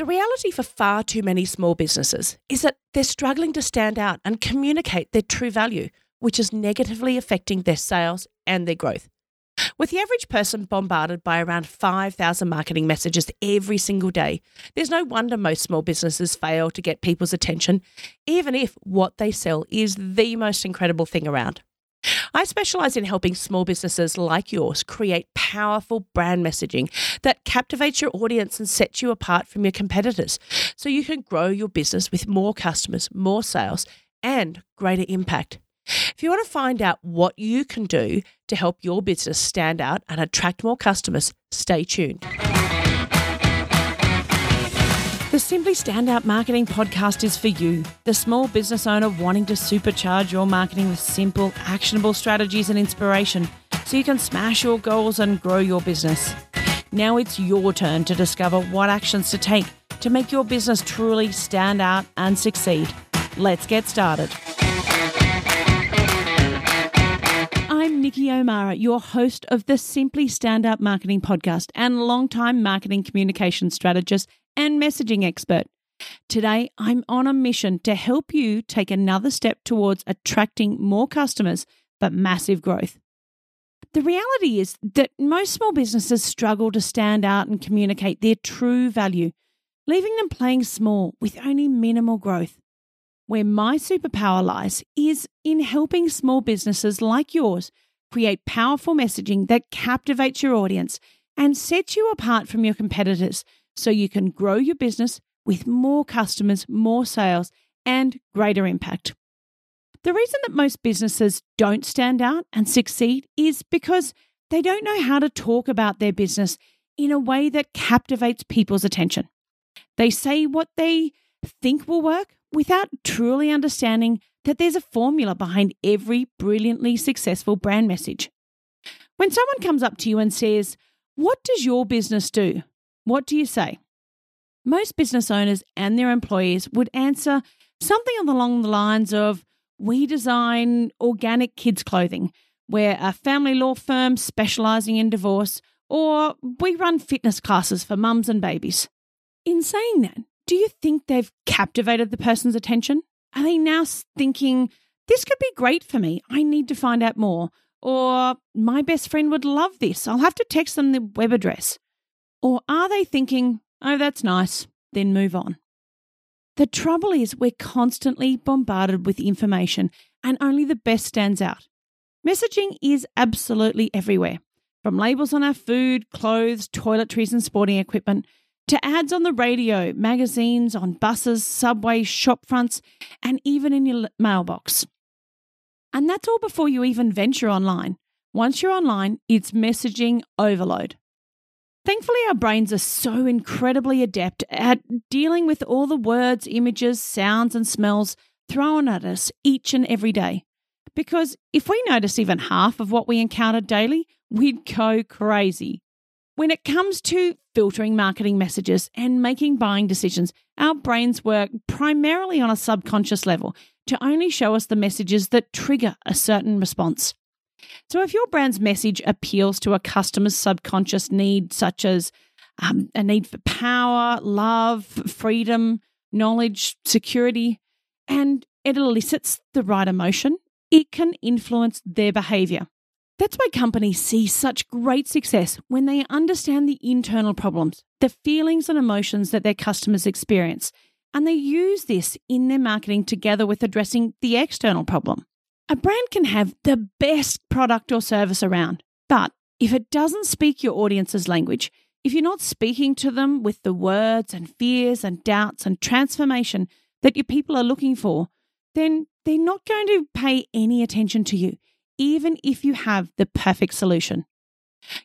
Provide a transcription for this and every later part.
The reality for far too many small businesses is that they're struggling to stand out and communicate their true value, which is negatively affecting their sales and their growth. With the average person bombarded by around 5,000 marketing messages every single day, there's no wonder most small businesses fail to get people's attention, even if what they sell is the most incredible thing around. I specialize in helping small businesses like yours create powerful brand messaging that captivates your audience and sets you apart from your competitors so you can grow your business with more customers, more sales, and greater impact. If you want to find out what you can do to help your business stand out and attract more customers, stay tuned. The Simply Standout Marketing podcast is for you, the small business owner wanting to supercharge your marketing with simple, actionable strategies and inspiration so you can smash your goals and grow your business. Now it's your turn to discover what actions to take to make your business truly stand out and succeed. Let's get started. Nikki O'Mara, your host of the Simply Standout Marketing podcast and longtime marketing communication strategist and messaging expert. Today, I'm on a mission to help you take another step towards attracting more customers but massive growth. The reality is that most small businesses struggle to stand out and communicate their true value, leaving them playing small with only minimal growth. Where my superpower lies is in helping small businesses like yours create powerful messaging that captivates your audience and sets you apart from your competitors so you can grow your business with more customers, more sales, and greater impact. The reason that most businesses don't stand out and succeed is because they don't know how to talk about their business in a way that captivates people's attention. They say what they think will work without truly understanding that there's a formula behind every brilliantly successful brand message. When someone comes up to you and says, What does your business do? What do you say? Most business owners and their employees would answer something along the lines of We design organic kids' clothing. We're a family law firm specializing in divorce, or we run fitness classes for mums and babies. In saying that, do you think they've captivated the person's attention? Are they now thinking, This could be great for me. I need to find out more. Or, My best friend would love this. I'll have to text them the web address. Or are they thinking, oh, that's nice, then move on? The trouble is, we're constantly bombarded with information and only the best stands out. Messaging is absolutely everywhere, from labels on our food, clothes, toiletries, and sporting equipment to ads on the radio, magazines, on buses, subways, shop fronts, and even in your mailbox. And that's all before you even venture online. Once you're online, it's messaging overload. Thankfully, our brains are so incredibly adept at dealing with all the words, images, sounds, and smells thrown at us each and every day. Because if we notice even half of what we encounter daily, we'd go crazy. When it comes to filtering marketing messages and making buying decisions, our brains work primarily on a subconscious level to only show us the messages that trigger a certain response. So, if your brand's message appeals to a customer's subconscious need, such as um, a need for power, love, freedom, knowledge, security, and it elicits the right emotion, it can influence their behavior. That's why companies see such great success when they understand the internal problems, the feelings and emotions that their customers experience, and they use this in their marketing together with addressing the external problem. A brand can have the best product or service around, but if it doesn't speak your audience's language, if you're not speaking to them with the words and fears and doubts and transformation that your people are looking for, then they're not going to pay any attention to you, even if you have the perfect solution.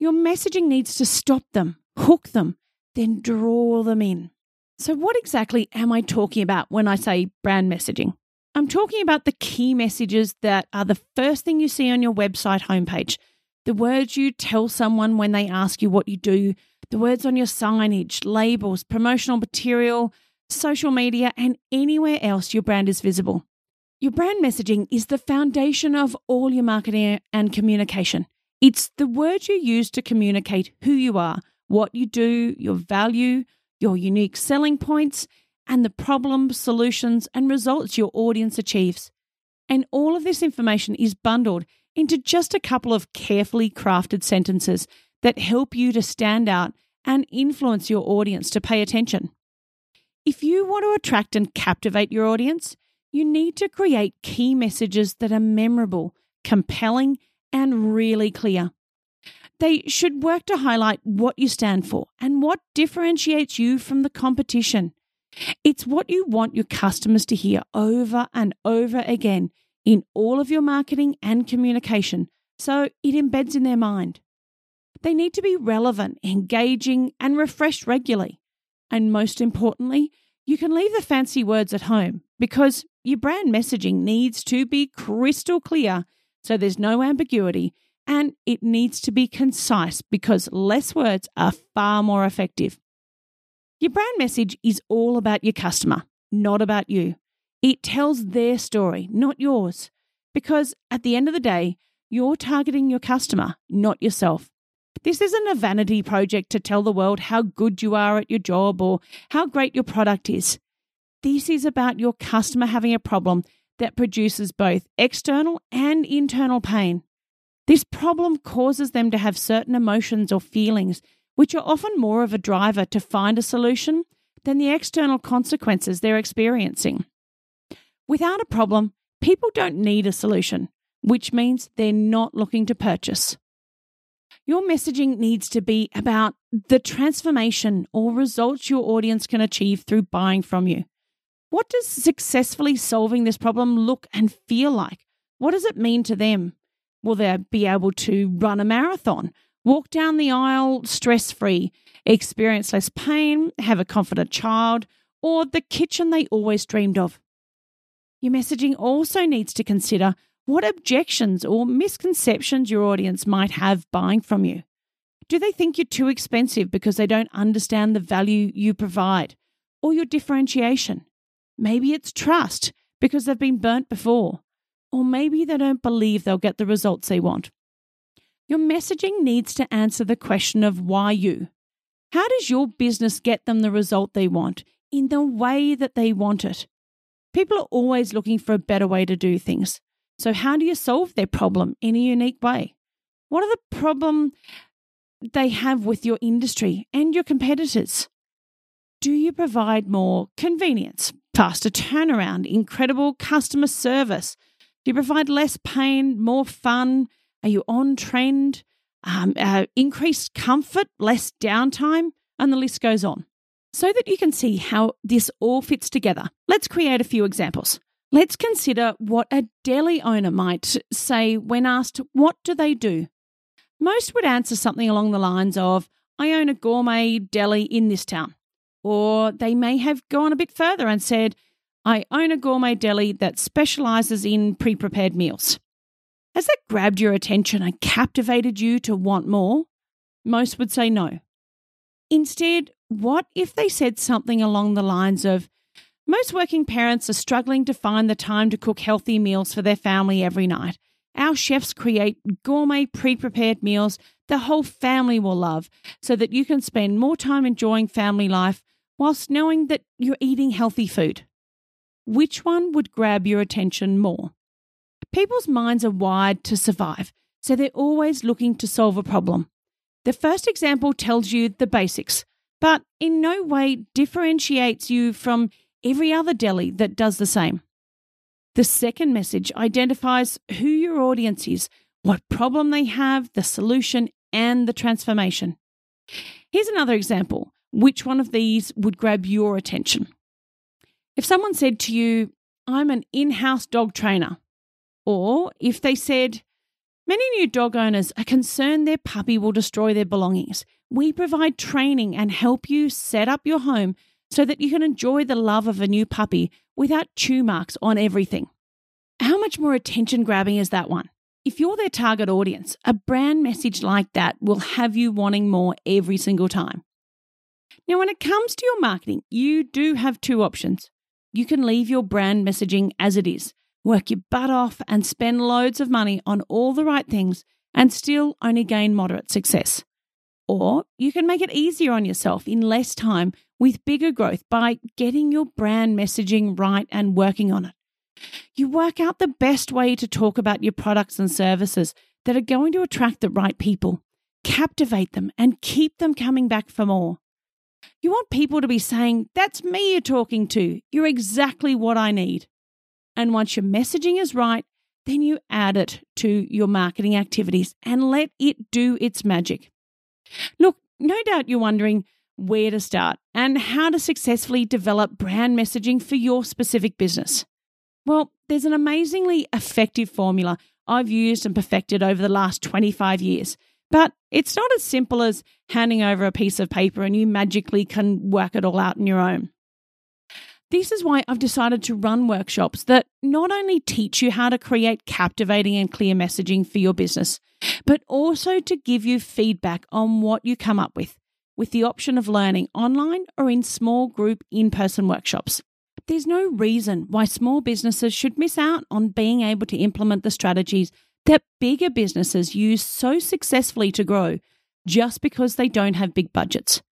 Your messaging needs to stop them, hook them, then draw them in. So, what exactly am I talking about when I say brand messaging? I'm talking about the key messages that are the first thing you see on your website homepage, the words you tell someone when they ask you what you do, the words on your signage, labels, promotional material, social media, and anywhere else your brand is visible. Your brand messaging is the foundation of all your marketing and communication. It's the words you use to communicate who you are, what you do, your value, your unique selling points, and the problems, solutions, and results your audience achieves. And all of this information is bundled into just a couple of carefully crafted sentences that help you to stand out and influence your audience to pay attention. If you want to attract and captivate your audience, you need to create key messages that are memorable, compelling, and really clear. They should work to highlight what you stand for and what differentiates you from the competition. It's what you want your customers to hear over and over again in all of your marketing and communication, so it embeds in their mind. They need to be relevant, engaging, and refreshed regularly. And most importantly, you can leave the fancy words at home because your brand messaging needs to be crystal clear so there's no ambiguity and it needs to be concise because less words are far more effective. Your brand message is all about your customer, not about you. It tells their story, not yours. Because at the end of the day, you're targeting your customer, not yourself. This isn't a vanity project to tell the world how good you are at your job or how great your product is. This is about your customer having a problem that produces both external and internal pain. This problem causes them to have certain emotions or feelings, which are often more of a driver to find a solution than the external consequences they're experiencing. Without a problem, people don't need a solution, which means they're not looking to purchase. Your messaging needs to be about the transformation or results your audience can achieve through buying from you. What does successfully solving this problem look and feel like? What does it mean to them? Will they be able to run a marathon, walk down the aisle stress free, experience less pain, have a confident child, or the kitchen they always dreamed of? Your messaging also needs to consider what objections or misconceptions your audience might have buying from you. Do they think you're too expensive because they don't understand the value you provide or your differentiation? Maybe it's trust because they've been burnt before, or maybe they don't believe they'll get the results they want. Your messaging needs to answer the question of why you. How does your business get them the result they want in the way that they want it? People are always looking for a better way to do things. So, how do you solve their problem in a unique way? What are the problem they have with your industry and your competitors? Do you provide more convenience, faster turnaround, incredible customer service? Do you provide less pain, more fun? Are you on trend? Um, uh, increased comfort, less downtime, and the list goes on. So that you can see how this all fits together, let's create a few examples. Let's consider what a deli owner might say when asked, What do they do? Most would answer something along the lines of, I own a gourmet deli in this town. Or they may have gone a bit further and said, I own a gourmet deli that specializes in pre prepared meals. Has that grabbed your attention and captivated you to want more? Most would say no. Instead, what if they said something along the lines of, most working parents are struggling to find the time to cook healthy meals for their family every night. Our chefs create gourmet pre prepared meals the whole family will love so that you can spend more time enjoying family life whilst knowing that you're eating healthy food. Which one would grab your attention more? People's minds are wired to survive, so they're always looking to solve a problem. The first example tells you the basics, but in no way differentiates you from every other deli that does the same. The second message identifies who your audience is, what problem they have, the solution, and the transformation. Here's another example. Which one of these would grab your attention? If someone said to you, I'm an in house dog trainer, or if they said, Many new dog owners are concerned their puppy will destroy their belongings. We provide training and help you set up your home so that you can enjoy the love of a new puppy without chew marks on everything. How much more attention grabbing is that one? If you're their target audience, a brand message like that will have you wanting more every single time. Now, when it comes to your marketing, you do have two options. You can leave your brand messaging as it is, work your butt off, and spend loads of money on all the right things and still only gain moderate success. Or you can make it easier on yourself in less time with bigger growth by getting your brand messaging right and working on it. You work out the best way to talk about your products and services that are going to attract the right people, captivate them, and keep them coming back for more. You want people to be saying, That's me you're talking to. You're exactly what I need. And once your messaging is right, then you add it to your marketing activities and let it do its magic. Look, no doubt you're wondering where to start and how to successfully develop brand messaging for your specific business. Well, there's an amazingly effective formula I've used and perfected over the last 25 years. But it's not as simple as handing over a piece of paper and you magically can work it all out on your own. This is why I've decided to run workshops that not only teach you how to create captivating and clear messaging for your business, but also to give you feedback on what you come up with, with the option of learning online or in small group in person workshops. There's no reason why small businesses should miss out on being able to implement the strategies that bigger businesses use so successfully to grow just because they don't have big budgets.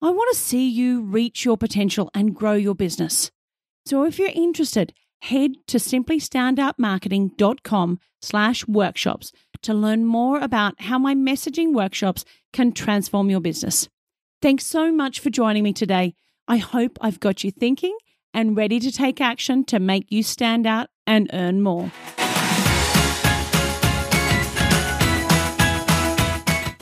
I want to see you reach your potential and grow your business. So if you're interested, head to simplystandoutmarketing.com slash workshops to learn more about how my messaging workshops can transform your business. Thanks so much for joining me today. I hope I've got you thinking and ready to take action to make you stand out and earn more.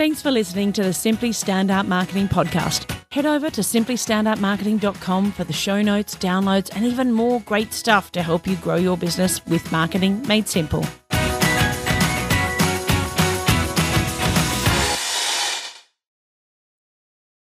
Thanks for listening to the Simply Standout Marketing Podcast. Head over to simplystandoutmarketing.com for the show notes, downloads, and even more great stuff to help you grow your business with marketing made simple.